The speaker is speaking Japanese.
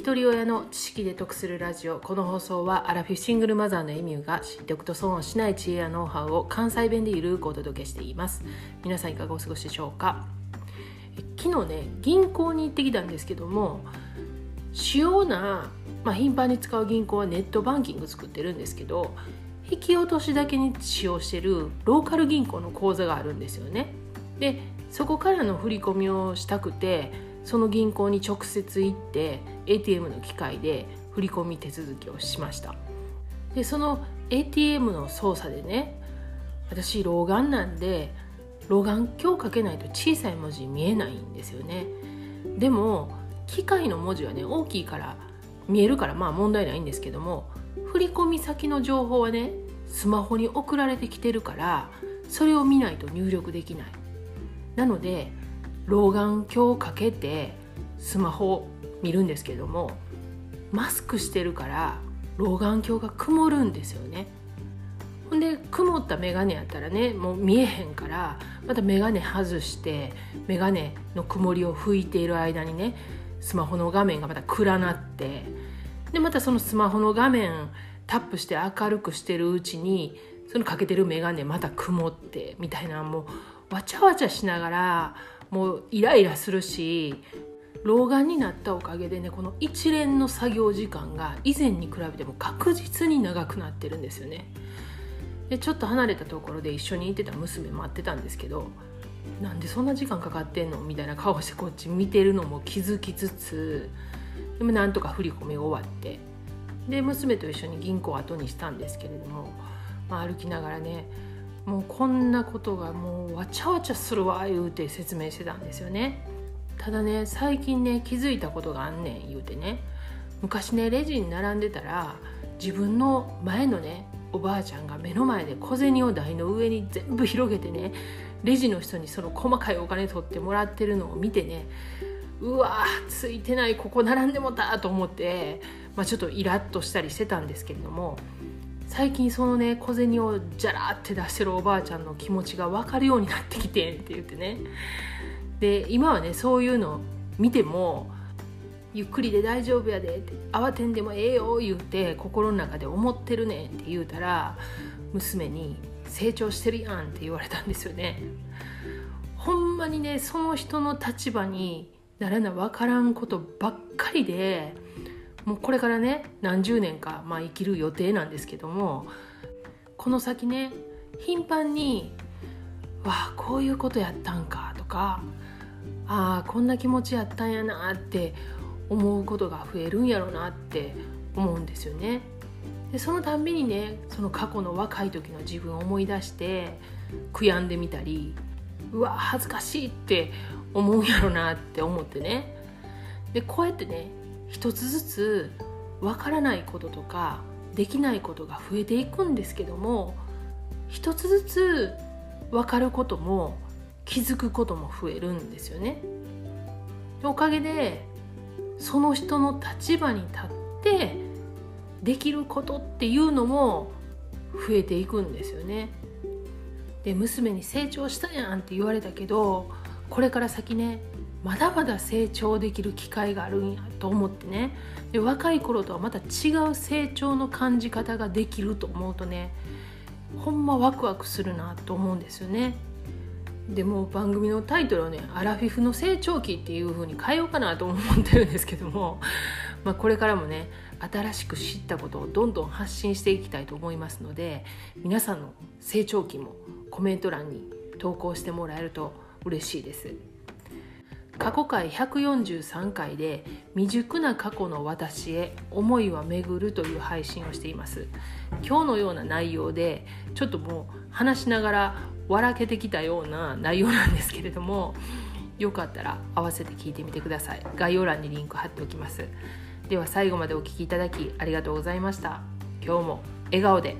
一人親の知識で得するラジオ。この放送はアラフィフシングルマザーのエミューが知っておくと損をしない知恵やノウハウを関西弁でゆるくお届けしています。皆さんいかがお過ごしでしょうか？昨日ね銀行に行ってきたんですけども主要な、まあ、頻繁に使う銀行はネットバンキング作ってるんですけど引き落としだけに使用してるローカル銀行の口座があるんですよね。でそこからの振り込みをしたくてその銀行に直接行って ATM の機械で振り込み手続きをしました。でその ATM の操作でね私老眼なんで老眼鏡をかけないと小さい文字見えないんですよね。でも機械の文字はね大きいから見えるからまあ問題ないんですけども振込先の情報はねスマホに送られてきてるからそれを見ないと入力できない。なので老眼鏡をかけてスマホ見るんですけどもマスクしてるから老眼鏡が曇るんですよね。ほんで曇った眼鏡やったらねもう見えへんからまた眼鏡外して眼鏡の曇りを拭いている間にねスマホの画面がまた暗なってでまたそのスマホの画面タップして明るくしてるうちにそのかけてる眼鏡また曇ってみたいなもうわちゃわちゃしながらもうイライラするし老眼になったおかげでねこの一連の作業時間が以前に比べても確実に長くなってるんですよね。でちょっと離れたところで一緒にいてた娘待ってたんですけどなんでそんな時間かかってんの？みたいな顔してこっち見てるのも気づきつつでもなんとか振り込み終わってで娘と一緒に銀行を後にしたんですけれども、まあ、歩きながらねもうこんなことがもうわちゃわちゃするわ言うて説明してたんですよね。ただね最近ね気づいたことがあんねん言うてね。昔ねレジに並んでたら自分の前のねおばあちゃんが目の前で小銭を台の上に全部広げてねレジの人にその細かいお金取ってもらってるのを見てねうわついてないここ並んでもたと思って、まあ、ちょっとイラッとしたりしてたんですけれども最近そのね小銭をじゃらって出してるおばあちゃんの気持ちが分かるようになってきてって言ってね。で今はねそういうの見てもゆっくりで大丈夫やでって慌てんでもええよ言うて心の中で思ってるねんって言うたら娘に成長してるやんって言われたんですよね。ほんまにねその人の立場にならな分からんことばっかりでもうこれからね何十年か、まあ、生きる予定なんですけどもこの先ね頻繁に「わあこういうことやったんか」とか「ああこんな気持ちやったんやな」って思うことが増えるんやろうなって思うんですよね。でそのたんびにねその過去の若い時の自分を思い出して悔やんでみたりうわ恥ずかしいって思うやろなって思ってねでこうやってね一つずつわからないこととかできないことが増えていくんですけども一つずつ分かることも気づくことも増えるんですよね。おかげでその人の立場に立ってできることっていうのも増えていくんですよね。で娘に成長したやんって言われたけどこれから先ねまだまだ成長できる機会があるんやと思ってねで若い頃とはまた違う成長の感じ方ができると思うとねほんまワクワクするなと思うんですよね。でも番組のタイトルをね「アラフィフの成長期」っていう風に変えようかなと思ってるんですけども、まあ、これからもね新しく知ったことをどんどん発信していきたいと思いますので皆さんの成長期もコメント欄に投稿してもらえると嬉しいです過去回143回で未熟な過去の私へ思いは巡るという配信をしています。今日のような内容でちょっともう話しながら笑けてきたような内容なんですけれどもよかったら合わせて聞いてみてください。概要欄にリンク貼っておきます。では最後までお聴きいただきありがとうございました。今日も笑顔で。